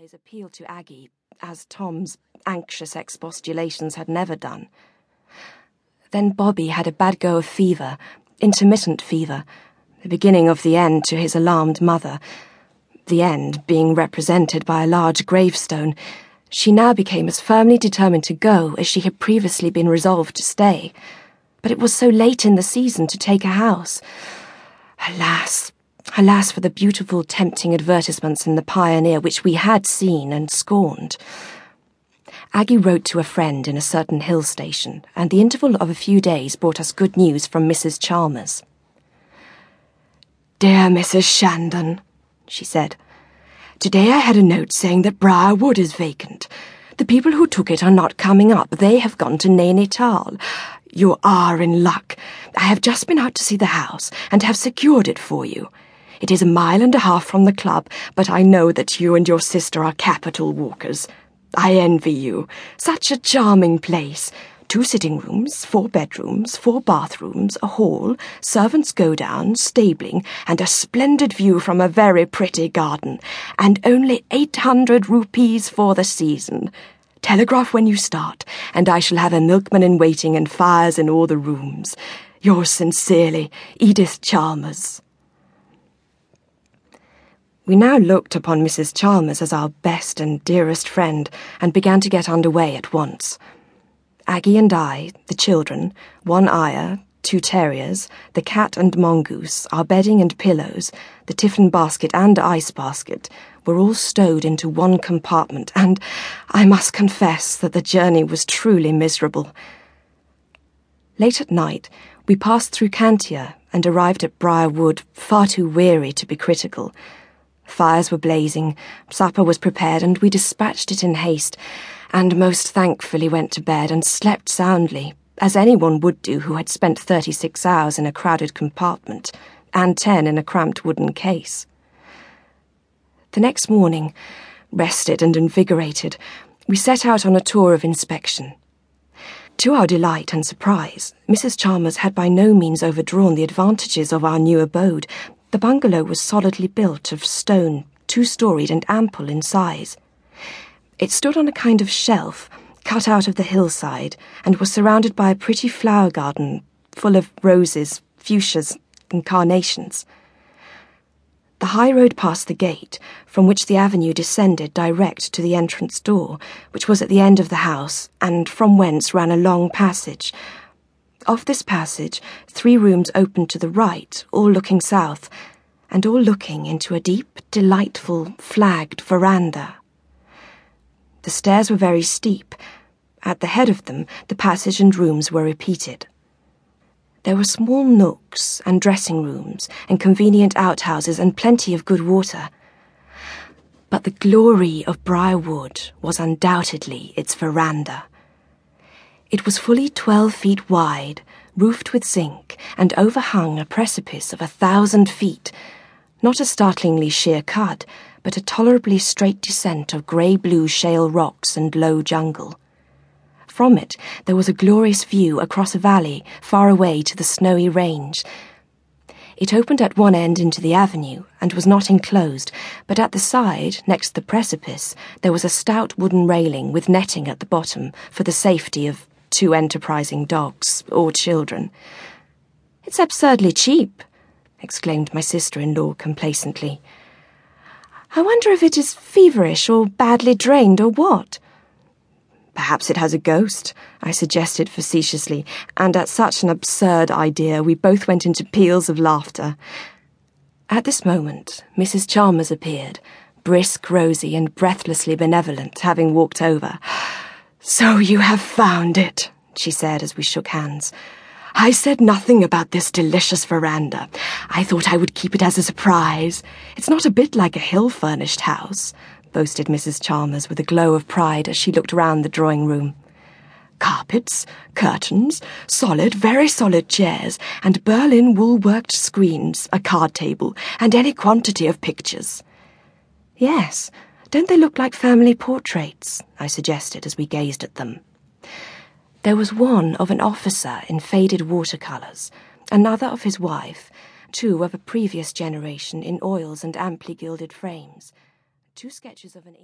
eyes appealed to Aggie, as Tom's anxious expostulations had never done. Then Bobby had a bad go of fever, intermittent fever, the beginning of the end to his alarmed mother, the end being represented by a large gravestone. She now became as firmly determined to go as she had previously been resolved to stay. But it was so late in the season to take a house. Alas, alas for the beautiful, tempting advertisements in the Pioneer which we had seen and scorned. Aggie wrote to a friend in a certain hill station, and the interval of a few days brought us good news from Mrs. Chalmers. Dear Mrs. Shandon, she said, today I had a note saying that Briarwood is vacant. The people who took it are not coming up. They have gone to Nainital. You are in luck. I have just been out to see the house and have secured it for you. It is a mile and a half from the club, but I know that you and your sister are capital walkers. I envy you. Such a charming place. Two sitting rooms, four bedrooms, four bathrooms, a hall, servants' godown, stabling, and a splendid view from a very pretty garden, and only eight hundred rupees for the season. Telegraph when you start, and I shall have a milkman in waiting and fires in all the rooms. Yours sincerely, Edith Chalmers. We now looked upon Mrs. Chalmers as our best and dearest friend, and began to get under way at once. Aggie and I, the children, one ayah, two terriers, the cat and mongoose, our bedding and pillows, the tiffin basket and ice basket, were all stowed into one compartment, and I must confess that the journey was truly miserable. Late at night, we passed through Cantia and arrived at Briarwood far too weary to be critical. Fires were blazing, supper was prepared, and we dispatched it in haste, and most thankfully went to bed and slept soundly, as anyone would do who had spent thirty six hours in a crowded compartment, and ten in a cramped wooden case. The next morning, rested and invigorated, we set out on a tour of inspection. To our delight and surprise, Mrs. Chalmers had by no means overdrawn the advantages of our new abode, the bungalow was solidly built of stone, two storied and ample in size. It stood on a kind of shelf cut out of the hillside and was surrounded by a pretty flower garden full of roses, fuchsias, and carnations. The high road passed the gate, from which the avenue descended direct to the entrance door, which was at the end of the house, and from whence ran a long passage, of this passage, three rooms opened to the right, all looking south, and all looking into a deep, delightful, flagged veranda. The stairs were very steep. At the head of them, the passage and rooms were repeated. There were small nooks and dressing rooms and convenient outhouses and plenty of good water. But the glory of Briarwood was undoubtedly its veranda. It was fully twelve feet wide, roofed with zinc, and overhung a precipice of a thousand feet, not a startlingly sheer cut, but a tolerably straight descent of grey blue shale rocks and low jungle. From it there was a glorious view across a valley far away to the snowy range. It opened at one end into the avenue and was not enclosed, but at the side, next the precipice, there was a stout wooden railing with netting at the bottom for the safety of two enterprising dogs or children. It's absurdly cheap, exclaimed my sister in law complacently. I wonder if it is feverish or badly drained or what. Perhaps it has a ghost, I suggested facetiously, and at such an absurd idea we both went into peals of laughter. At this moment, Mrs. Chalmers appeared, brisk, rosy, and breathlessly benevolent, having walked over. So you have found it, she said as we shook hands. I said nothing about this delicious veranda. I thought I would keep it as a surprise. It's not a bit like a hill furnished house, boasted Mrs. Chalmers with a glow of pride as she looked round the drawing room. Carpets, curtains, solid, very solid chairs, and Berlin wool worked screens, a card table, and any quantity of pictures. Yes, don't they look like family portraits? I suggested as we gazed at them. There was one of an officer in faded watercolours, another of his wife, two of a previous generation in oils and amply gilded frames, two sketches of an